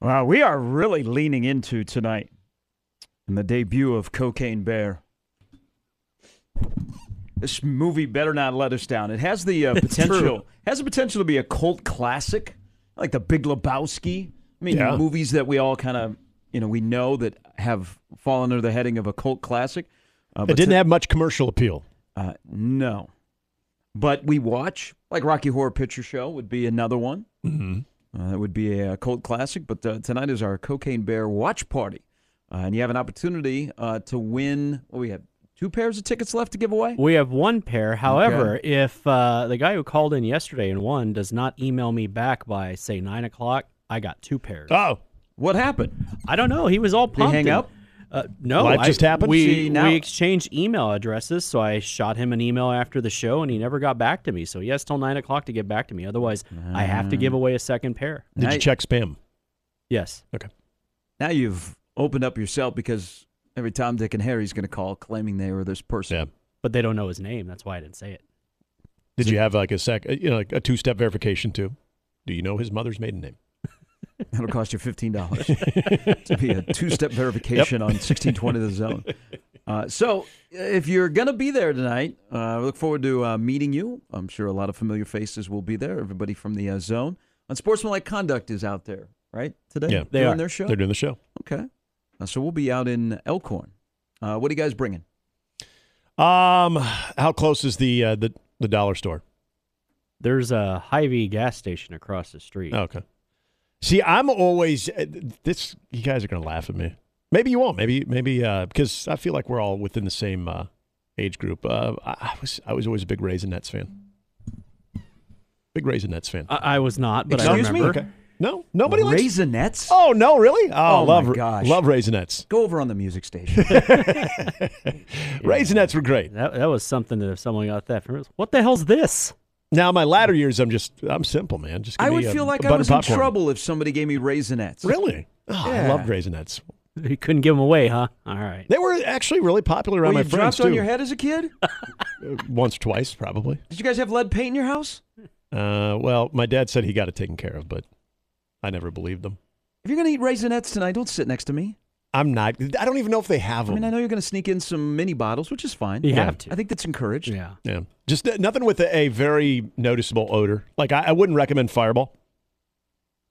Wow, we are really leaning into tonight in the debut of Cocaine Bear. This movie better not let us down. It has the uh, potential has the potential to be a cult classic, like the Big Lebowski. I mean, Yeah. movies that we all kind of you know we know that have fallen under the heading of a cult classic. Uh, It didn't to- have much commercial appeal. uh, no, but we watch like Rocky Horror Picture Show would be another one. Mm-hmm. Uh, that would be a, cult classic. But uh, tonight is our Cocaine Bear watch party, uh, and you have an opportunity uh, to win. What we have two pairs of tickets left to give away. We have one pair. However, if uh, the guy who called in yesterday and won does not email me back by say nine o'clock, I got two pairs. Oh, What happened? I don't know. He was all Did pumped. he hang and- up? Uh, no, Life I- just happened? We See, we exchanged email addresses, so I shot him an email after the show, and he never got back to me. So he has till nine o'clock to get back to me. Otherwise, I have to Mm. give away a second pair. did Now- you check spam? Yes. Okay. Now you've opened up yourself because every time Dick and Harry's going to call claiming they were this person. Yeah. But they don't know his name. That's why I didn't say it. Did you have like a sec, uh, you know, like a two-step verification too? Do you know his mother's maiden name? That'll cost you fifteen dollars to be a two-step verification on sixteen twenty the zone. Uh, so, if you're gonna be there tonight, uh, look forward to uh, meeting you. I'm sure a lot of familiar faces will be there. Everybody from the uh, zone. Unsportsmanlike conduct is out there, right? Today, Yeah. They doing are. their show. They're doing the show. Okay, uh, so we'll be out in Elkhorn. Uh, what are you guys bringing? Um, how close is the uh, the the dollar store? There's a Hy-Vee gas station across the street. Oh, okay. See, I'm always uh, this. You guys are gonna laugh at me. Maybe you won't. Maybe maybe uh, because I feel like we're all within the same uh, age group. Uh, I, I was I was always a big Raisinets fan. Big Raisinets fan. I, I was not, but Excuse I me? Okay. No, nobody likes. Raisinets. Oh no, really? Oh, Oh, my love gosh. love Raisinets. Go over on the music station. Raisinets were great. That, that was something that if someone got that from us, what the hell's this? Now my latter years, I'm just I'm simple, man. Just give I would a- feel like I was popcorn. in trouble if somebody gave me Raisinets. Really? Oh, I Yeah. love Raisinets. You couldn't give them away, huh? All right. They were actually really popular around Well, my you friends dropped on your head as a kid? Uh, Once or twice, probably. Did you guys have lead paint in your house? Uh, well, my dad said he got it taken care of, but I never believed them. If you're going to eat Raisinets tonight, don't sit next to me. I'm not. I don't even know if they have them. I mean, I know you're going to sneak in some mini bottles, which is fine. You Yeah. have to. I think that's encouraged. yeah. yeah, just uh, nothing with a, a very noticeable odor. Like I, I wouldn't recommend Fireball.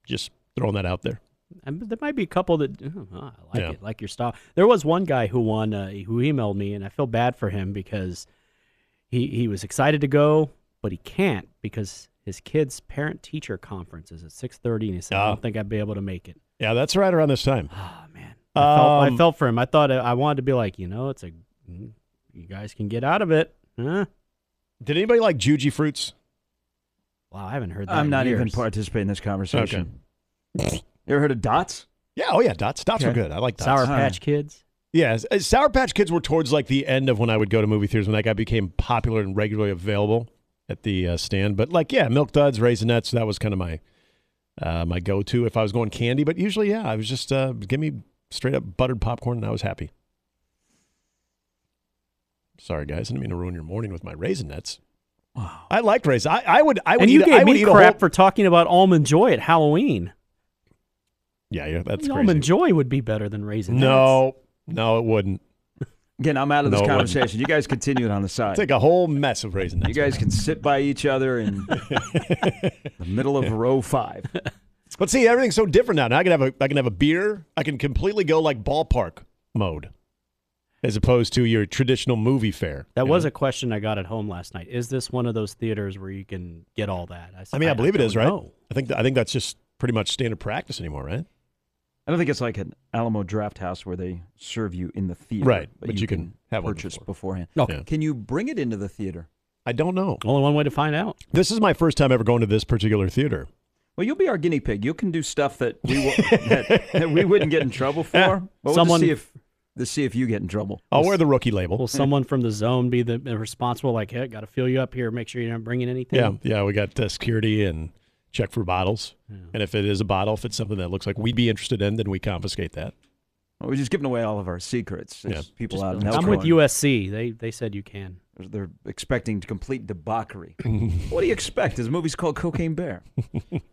Just throwing that out there. And there might be a couple that oh, I like Yeah. it, like your style. There was one guy who won, uh, who emailed me, and I feel bad for him because he he was excited to go, but he can't because his kid's parent teacher conference is at six thirty, and he said, "I Ah. don't think I'd be able to make it." Yeah, that's right around this time. Man, I, felt, I Um, felt for him. I thought I wanted to be like, you know, it's a you guys can get out of it. Huh? Did anybody like Jujyfruits? Wow, I haven't heard that. I'm in not even participating in this conversation. You ever heard of dots? Yeah. Oh yeah, dots. Dots are Okay. good. I like dots. Sour Huh. Patch Kids. Yeah, uh, Sour Patch Kids were towards like the end of when I would go to movie theaters when that guy became popular and regularly available at the uh, stand. But like, yeah, Milk Duds, Raisinets, that was kind of my uh, my go to if I was going candy. But usually, yeah, I was just uh, give me straight up buttered popcorn and I was happy. Sorry, guys, I didn't mean to ruin your morning with my Raisinets. Wow. I liked raisins. I, I would. I would And you a- I gave would me crap whole- for talking about almond joy at Halloween. Yeah, yeah, that's crazy. almond joy would be better than raisin. No, no, it wouldn't. Again, I'm out of this No, it conversation. You guys continue it on the side. It's like a whole mess of raisins. you guys can sit by each other in the middle of row five. But see, everything's so different now. Now I can have a I can have a beer. I can completely go like ballpark mode, as opposed to your traditional movie fare. That was know? a question I got at home last night. Is this one of those theaters where you can get all that? I mean, I believe it is right. No. I think I think that's just pretty much standard practice anymore, right? I don't think it's like an Alamo Draft House where they serve you in the theater. Right, but you can have one purchase before. beforehand. Okay. Yeah. Can you bring it into the theater? I don't know. Only one way to find out. This is my first time ever going to this particular theater. Well, you'll be our guinea pig. You can do stuff that we will, that, that we wouldn't get in trouble for. But we'll Someone- just see if to see if you get in trouble. I'll wear the rookie label. Will someone from the zone be the the responsible? Like, hey, got to fill you up here. Make sure you're not bringing anything. Yeah, yeah. We got uh, security and check for bottles. And if it is a bottle, if it's something that looks like we'd be interested in, then we confiscate that. We're just giving away all of our secrets. Yeah. There's people Just out in I'm with USC. They they said you can. They're expecting complete debauchery. what do you expect? This movie's called Cocaine Bear.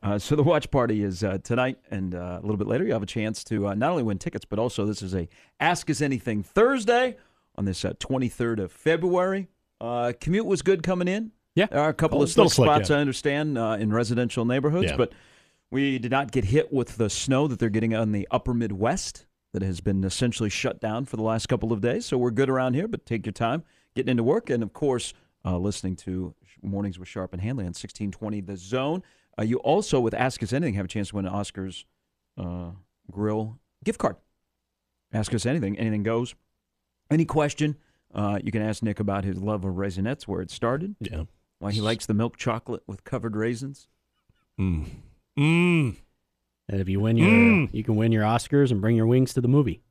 Uh, so the watch party is uh, tonight, and uh, a little bit later, you have a chance to uh, not only win tickets, but also this is a Ask Us Anything Thursday on this uh, 23rd of February. Uh, commute was good coming in. Yeah. There are a couple Oh, of slick spots, yeah. I understand, uh, in residential neighborhoods, Yeah. but we did not get hit with the snow that they're getting on the upper Midwest that has been essentially shut down for the last couple of days. So we're good around here, but take your time getting into work. And of course, uh, listening to Mornings with Sharp and Hanley on 1620 The Zone. Uh, you also, with Ask Us Anything, have a chance to win an Oscars uh, Grill gift card. Ask Us Anything. Anything goes. Any question, uh, you can ask Nick about his love of Raisinets, where it started, Yeah. why he likes the milk chocolate with covered raisins. Mm. Mm. And if you win your, Mm. you can win your Oscars and bring your wings to the movie.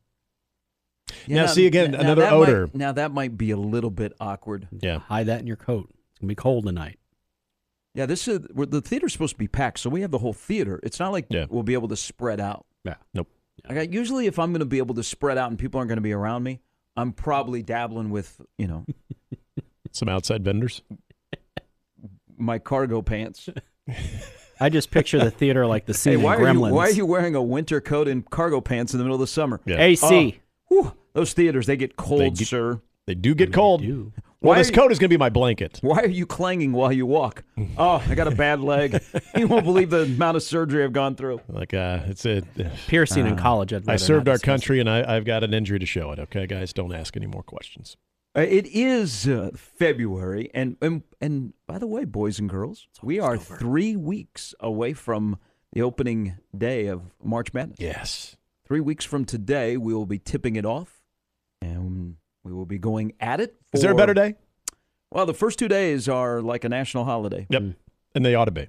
Now, see, again, now another that might- odor. now that might be a little bit awkward. Yeah. Hide that in your coat. It's gonna be cold tonight. Yeah, this is we're, the theater's supposed to be packed, so we have the whole theater. It's not like Yeah. we'll be able to spread out. Yeah. Nope. Like I, usually, if I'm going to be able to spread out and people aren't going to be around me, I'm probably dabbling with you know Some outside vendors. my cargo pants. I just picture the theater like the scene hey, why in are you Gremlins. why are you wearing a winter coat and cargo pants in the middle of the summer? Yeah. AC? Oh, Whew, those theaters they get cold, They get- sir. They do get cold. You. Well, Why this you- coat is going to be my blanket. Why are you clanging while you walk? Oh, I got a bad leg. you won't believe the amount of surgery I've gone through. Like, uh, it's a. Piercing Uh, in college. I'd I served our country, and I, I've got an injury to show it. Okay, guys, don't ask any more questions. Uh, It is uh, February, and, and and by the way, boys and girls, we are three weeks away from the opening day of March Madness. Yes. Three weeks from today, we will be tipping it off, and we will be going at it. Is there a better day? Well, the first two days are like a national holiday. Yep. And they ought to be.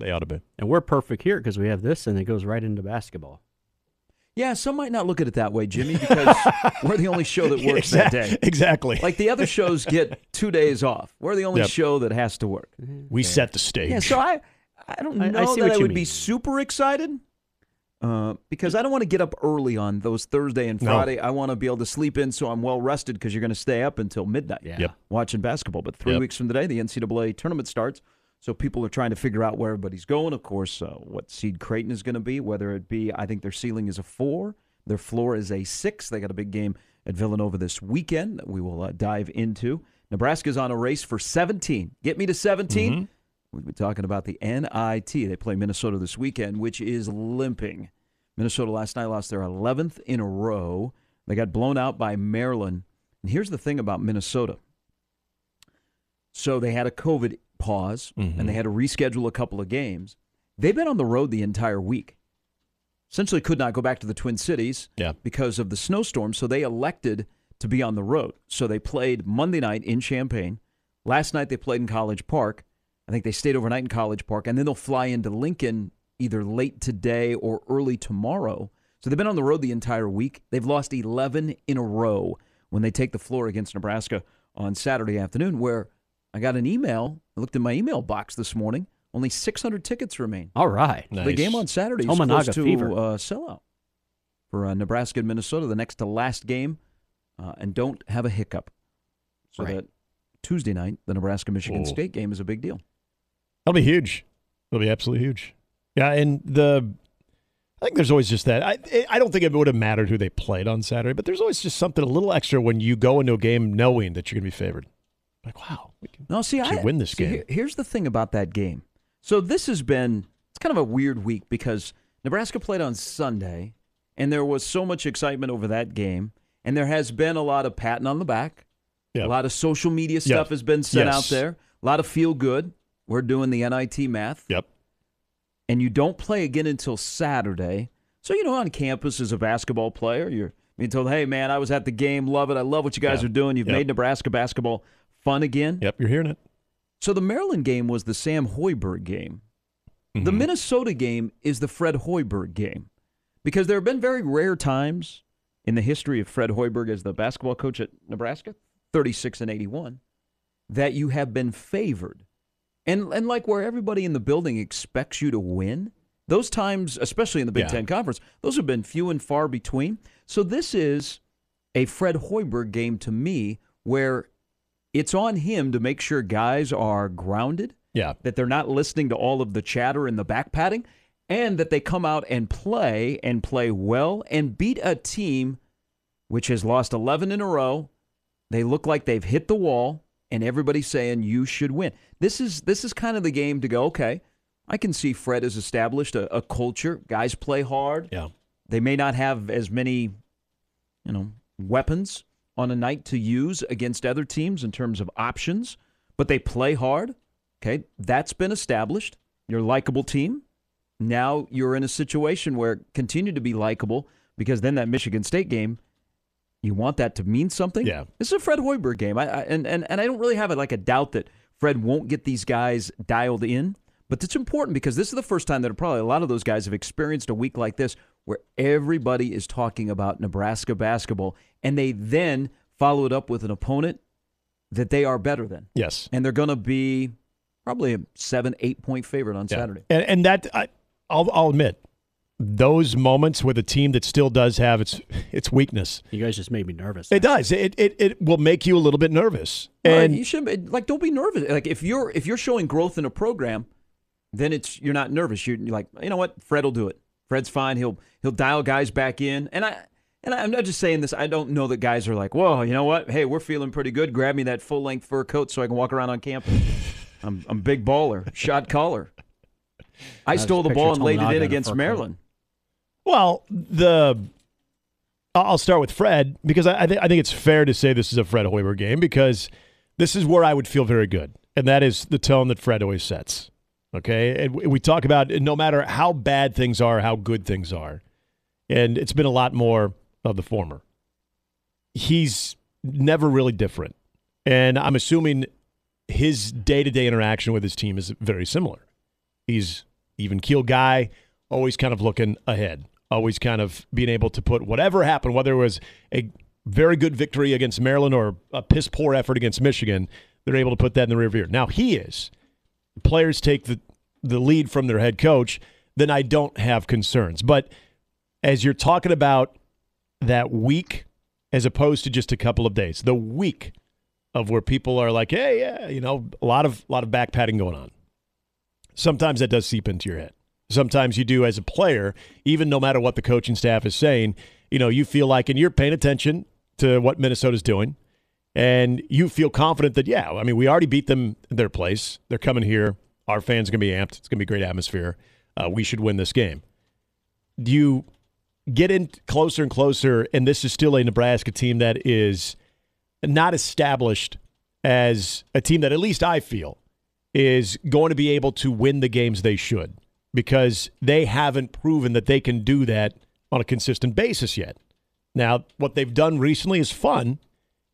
They ought to be. And we're perfect here because we have this, and it goes right into basketball. Yeah, some might not look at it that way, Jimmy, because we're the only show that works that day. Exactly. Like the other shows get two days off. We're the only Yep. show that has to work. we set the stage. Yeah, so I, I don't I- I know see that what I you would be super excited uh, because I don't want to get up early on those Thursday and No. Friday. I want to be able to sleep in so I'm well rested because you're going to stay up until midnight Yeah. Yep. watching basketball. But three Yep. weeks from today, the NCAA tournament starts. So people are trying to figure out where everybody's going. Of course, uh, what seed Creighton is going to be, whether it be, I think their ceiling is a four, their floor is a six. They got a big game at Villanova this weekend that we will uh, dive into. Nebraska's on a race for 17. Get me to 17. Mm-hmm. We'll be talking about the NIT. They play Minnesota this weekend, which is limping. Minnesota last night lost their 11th in a row. They got blown out by Maryland. And here's the thing about Minnesota. So they had a COVID pause and they mm-hmm. had to reschedule a couple of games. They've been on the road the entire week. Essentially could not go back to the Twin Cities Yeah. because of the snowstorm, so they elected to be on the road. So they played Monday night in Champaign. Last night they played in College Park. I think they stayed overnight in College Park, and then they'll fly into Lincoln either late today or early tomorrow. So they've been on the road the entire week. They've lost 11 in a row when they take the floor against Nebraska on Saturday afternoon, where I got an email. I looked in my email box this morning. Only 600 tickets remain. All right. Nice. The game on Saturday is Tominaga close to fever. uh, sellout for uh, Nebraska and Minnesota, the next to last game, uh, and don't have a hiccup. So Right. that Tuesday night, the Nebraska Michigan. State game is a big deal. That'll be huge. It'll be absolutely huge. Yeah, and the I think there's always just that. I I don't think it would have mattered who they played on Saturday, but there's always just something a little extra when you go into a game knowing that you're going to be favored. Like, wow, we can No, see, I win this see, game. here's the thing about that game. So this has been it's kind of a weird week because Nebraska played on Sunday, and there was so much excitement over that game, and there has been a lot of patting on the back. Yeah. A lot of social media stuff Yeah. has been sent Yes. out there. A lot of feel good. We're doing the NIT math. Yep. and you don't play again until Saturday. So, you know, on campus as a basketball player, you're being told, hey, man, I was at the game, love it. I love what you guys Yeah. are doing. You've Yep. made Nebraska basketball fun again. Yep, you're hearing it. So the Maryland game was the Sam Hoiberg game. The Mhm. Minnesota game is the Fred Hoiberg game. Because there have been very rare times in the history of Fred Hoiberg as the basketball coach at Nebraska, 36 and 81, that you have been favored. And and like where everybody in the building expects you to win, those times, especially in the Big Yeah. Ten Conference, those have been few and far between. So this is a Fred Hoiberg game to me where it's on him to make sure guys are grounded, Yeah. that they're not listening to all of the chatter and the back patting, and that they come out and play and play well and beat a team which has lost 11 in a row. They look like they've hit the wall, and everybody's saying you should win. This is this is kind of the game to go. Okay, I can see Fred has established a, a culture. Guys play hard. Yeah. They may not have as many, you know, weapons on a night to use against other teams in terms of options, but they play hard. Okay, that's been established. You're a likable team. Now you're in a situation where continue to be likable because then that Michigan State game, you want that to mean something. Yeah. this is a Fred Hoiberg game, I, I, and and and I don't really have like a doubt that Fred won't get these guys dialed in. But it's important because this is the first time that probably a lot of those guys have experienced a week like this where everybody is talking about Nebraska basketball, and they then follow it up with an opponent that they are better than, Yes. and they're going to be probably a seven, eight point favorite on Yeah. Saturday. And, and that I, I'll, I'll admit, those moments with a team that still does have its its weakness, You guys just made me nervous. it does. It it, it will make you a little bit nervous. And And you should like don't be nervous. Like if you're if you're showing growth in a program, then it's you're not nervous. You're, you're like you know what, Fred will do it. Fred's fine. He'll he'll dial guys back in. And I and I'm not just saying this. I don't know that guys are like, whoa, you know what? Hey, we're feeling pretty good. Grab me that full length fur coat so I can walk around on campus. I'm I'm big baller, shot caller. I just stole the ball and laid it in in against fur coat. Maryland. Well, the I'll start with Fred because I th- I think it's fair to say this is a Fred Hoiberg game because this is where I would feel very good, and that is the tone that Fred always sets. Okay, and we we talk about no matter how bad things are, how good things are, and it's been a lot more of the former. He's never really different, and I'm assuming his day to day interaction with his team is very similar. He's even keel guy, always kind of looking ahead, always kind of being able to put whatever happened, whether it was a very good victory against Maryland or a piss poor effort against Michigan, they're able to put that in the rear view. Now he is. Players take the the lead from their head coach, then I don't have concerns. But as you're talking about that week, as opposed to just a couple of days, the week of where people are like, hey, yeah, you know, a lot of a lot of back patting going on sometimes that does seep into your head. Sometimes you do as a player, even no matter what the coaching staff is saying, you know, you feel like, and you're paying attention to what Minnesota's doing, and you feel confident that, yeah, I mean, we already beat them in their place. They're coming here. Our fans are going to be amped. It's going to be great atmosphere. Uh, we should win this game. Do You get in closer and closer, and this is still a Nebraska team that is not established as a team that at least I feel is going to be able to win the games they should because they haven't proven that they can do that on a consistent basis yet. Now, what they've done recently is fun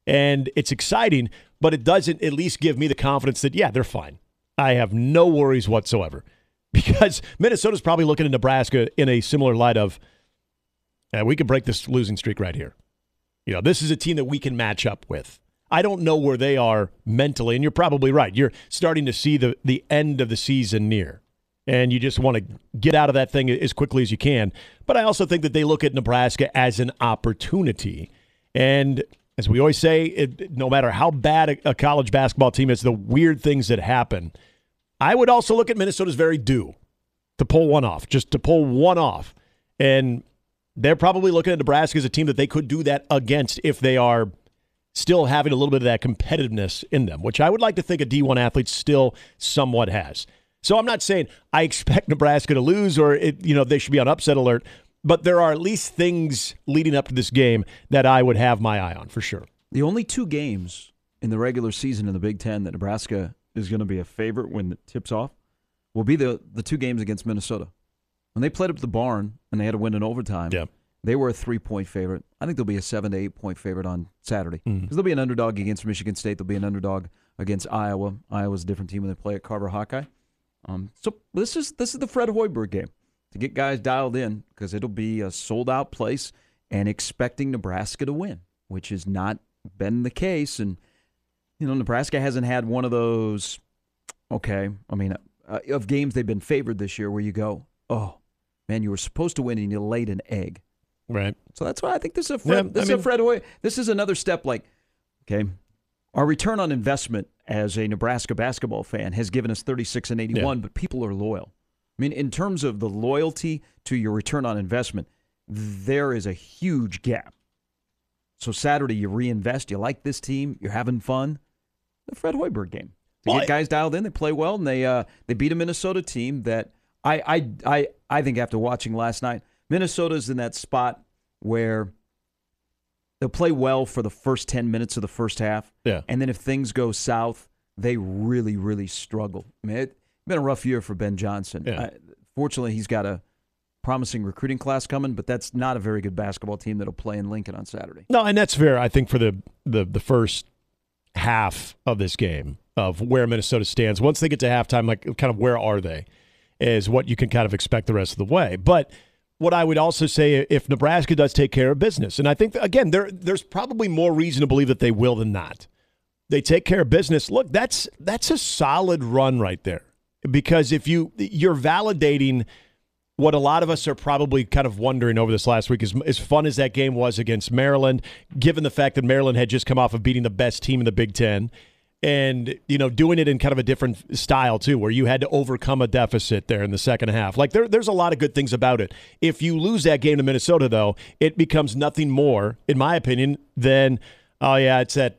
and it's exciting, but it doesn't at least give me the confidence that, yeah, they're fine. I have no worries whatsoever because Minnesota's probably looking at Nebraska in a similar light of, "Yeah, we could break this losing streak right here. You know, this is a team that we can match up with. I don't know where they are mentally, and you're probably right. You're starting to see the the end of the season near, and you just want to get out of that thing as quickly as you can. But I also think that they look at Nebraska as an opportunity, and as we always say, it, no matter how bad a, a college basketball team is, the weird things that happen. I would also look at Minnesota's very due to pull one off, just to pull one off, and they're probably looking at Nebraska as a team that they could do that against if they are still having a little bit of that competitiveness in them, which I would like to think a D1 athlete still somewhat has. So I'm not saying I expect Nebraska to lose or it, you know they should be on upset alert, but there are at least things leading up to this game that I would have my eye on for sure. The only two games in the regular season in the Big Ten that Nebraska is going to be a favorite when it tips off will be the the two games against Minnesota. When they played up the barn and they had to win in overtime, Yeah. they were a three point favorite. I think they'll be a seven to eight point favorite on Saturday because Mhm. they'll be an underdog against Michigan State. They'll be an underdog against Iowa. Iowa's a different team when they play at Carver Hawkeye. Um, so this is this is the Fred Hoiberg game to get guys dialed in because it'll be a sold out place and expecting Nebraska to win, which has not been the case. And you know, Nebraska hasn't had one of those. Okay, I mean, uh, of games they've been favored this year where you go, oh man, you were supposed to win and you laid an egg. Right. So that's why I think this is a Fred, Yeah, this I is a Fred Hoy. This is another step. Like, okay, our return on investment as a Nebraska basketball fan has given us 36 and 81, Yeah. but people are loyal. I mean, in terms of the loyalty to your return on investment, there is a huge gap. So Saturday, you reinvest. You like this team. You're having fun. The Fred Hoiberg game. To Well, get guys dialed in, they play well, and they uh, they beat a Minnesota team that I I I I think after watching last night, Minnesota's in that spot where they'll play well for the first ten minutes of the first half, Yeah. and then if things go south, they really really struggle. I mean, it's been a rough year for Ben Johnson. Yeah. I, fortunately, he's got a promising recruiting class coming, but that's not a very good basketball team that'll play in Lincoln on Saturday. No, and that's fair. I think for the the the first half of this game of where Minnesota stands, once they get to halftime, like kind of where are they, is what you can kind of expect the rest of the way. But what I would also say, if Nebraska does take care of business, and I think again, there there's probably more reason to believe that they will than not. They take care of business. Look, that's that's a solid run right there. Because if you you're validating what a lot of us are probably kind of wondering over this last week as fun as that game was against Maryland, given the fact that Maryland had just come off of beating the best team in the Big Ten, and you know doing it in kind of a different style too, where you had to overcome a deficit there in the second half. Like there, there's a lot of good things about it. If you lose that game to Minnesota, though, it becomes nothing more, in my opinion, than oh yeah, it's that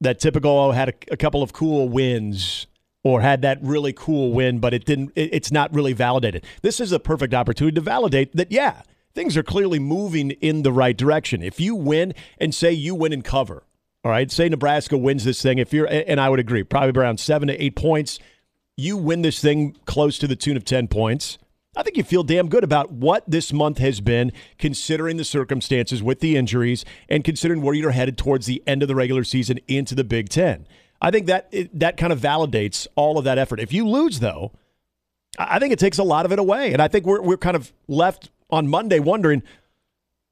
that typical oh, had a, a couple of cool wins or had that really cool win, but it didn't. It, it's not really validated. This is a perfect opportunity to validate that. Yeah, things are clearly moving in the right direction. If you win and say you win and cover, all right, say Nebraska wins this thing. If you're, and I would agree, probably around seven to eight points. You win this thing close to the tune of ten points. I think you feel damn good about what this month has been, considering the circumstances with the injuries and considering where you're headed towards the end of the regular season into the Big Ten. I think that that kind of validates all of that effort. If you lose, though, I I think it takes a lot of it away, and I think we're we're kind of left on Monday wondering,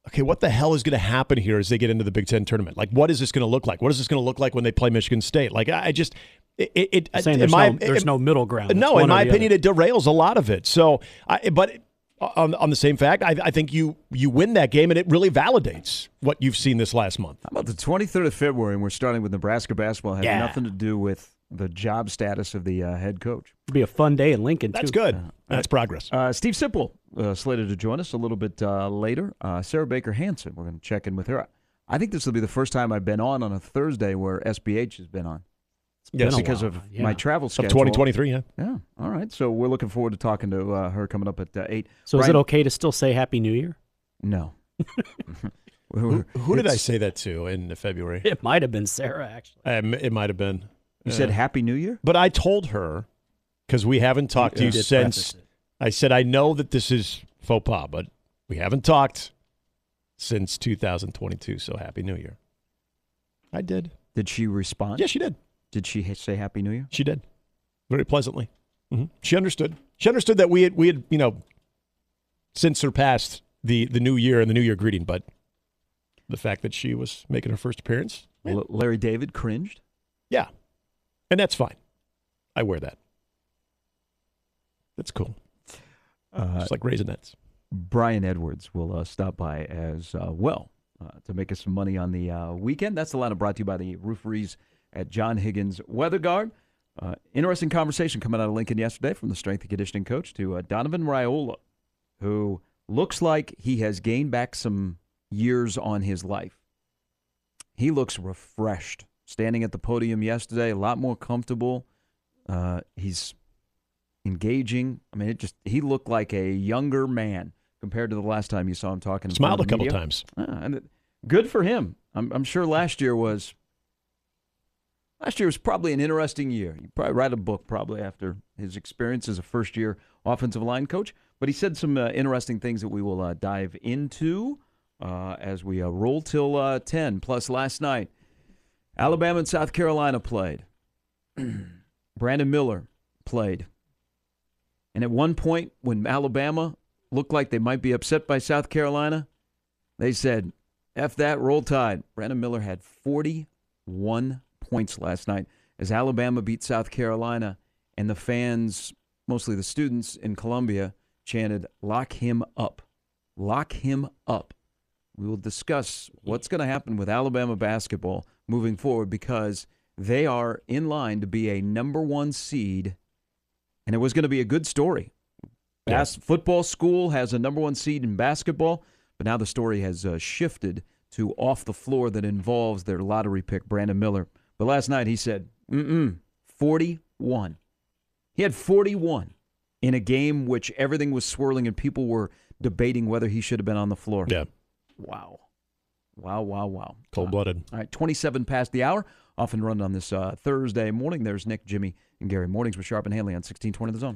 okay, what the hell is going to happen here as they get into the Big Ten tournament? Like, what is this going to look like? What is this going to look like when they play Michigan State? Like, I I just it. it You're uh, saying there's, my- no, there's in- no middle ground. It's no, in my opinion, other. it derails a lot of it. So, I, but on, on the same fact, I, I think you you win that game, and it really validates what you've seen this last month. How about the 23rd of February, and we're starting with Nebraska basketball? Has Yeah. nothing to do with the job status of the uh, head coach. It'll be a fun day in Lincoln That's too. good. That's progress. Uh, Steve Sipple uh, slated to join us a little bit uh, later. Uh, Sarah Baker Hansen, we're going to check in with her. I think this will be the first time I've been on on a Thursday where SBH has been on. Yes, a because of yeah. my travel Of schedule. 2023, yeah. Yeah. All right. So we're looking forward to talking to uh, her coming up at uh, eight. So is it okay to still say Happy New Year? No. Who, who did I say that to in February? It might have been Sarah actually. Um, it might have been. You said Uh, Happy New Year. But I told her because we haven't talked to You you since. I said I know that this is faux pas, but we haven't talked since 2022. So happy New Year. I did. Did she respond? Yes, she did. Did she say Happy New Year? She did. Very pleasantly. hmm She understood. She understood that we had we had you know since surpassed the the New Year and the New Year greeting, but the fact that she was making her first appearance, yeah, L- Larry David cringed. yeah. And that's fine. I wear that. That's cool. Uh, It's like raisinets. Brian Edwards will uh, stop by as uh, well uh, to make us some money on the uh, weekend. That's the lineup brought to you by the rooferees at John Higgins Weather Guard. Uh, interesting conversation coming out of Lincoln yesterday from the strength and conditioning coach to uh, Donovan Raiola, who looks like he has gained back some years on his life. He looks refreshed standing at the podium yesterday, a lot more comfortable. Uh, he's engaging. I mean, it just he looked like a younger man compared to the last time you saw him talking. in Smiled a couple media. times. Ah, and it, good for him. I'm, I'm sure last year was last year was probably an interesting year. You probably write a book probably after his experience as a first year offensive line coach. But he said some uh, interesting things that we will uh, dive into uh, as we uh, roll till uh, ten. Plus, last night, Alabama and South Carolina played. Brandon Miller played. And at one point, when Alabama looked like they might be upset by South Carolina, they said, F that, roll tide. Brandon Miller had 41 points last night as Alabama beat South Carolina, and the fans, mostly the students in Columbia, chanted, Lock him up. Lock him up. We will discuss what's going to happen with Alabama basketball moving forward because They are in line to be a number one seed, and it was going to be a good story. Yeah. Bas- football school has a number one seed in basketball, but now the story has uh, shifted to off the floor that involves their lottery pick, Brandon Miller. But last night he said, mm-mm, 41. He had 41 in a game which everything was swirling and people were debating whether he should have been on the floor. Yeah, Wow. Wow, wow, wow. cold blooded. All right, 27 past the hour. Off and run on this uh, Thursday morning. There's Nick, Jimmy, and Gary. Mornings with Sharp and Haley on 1620 The Zone.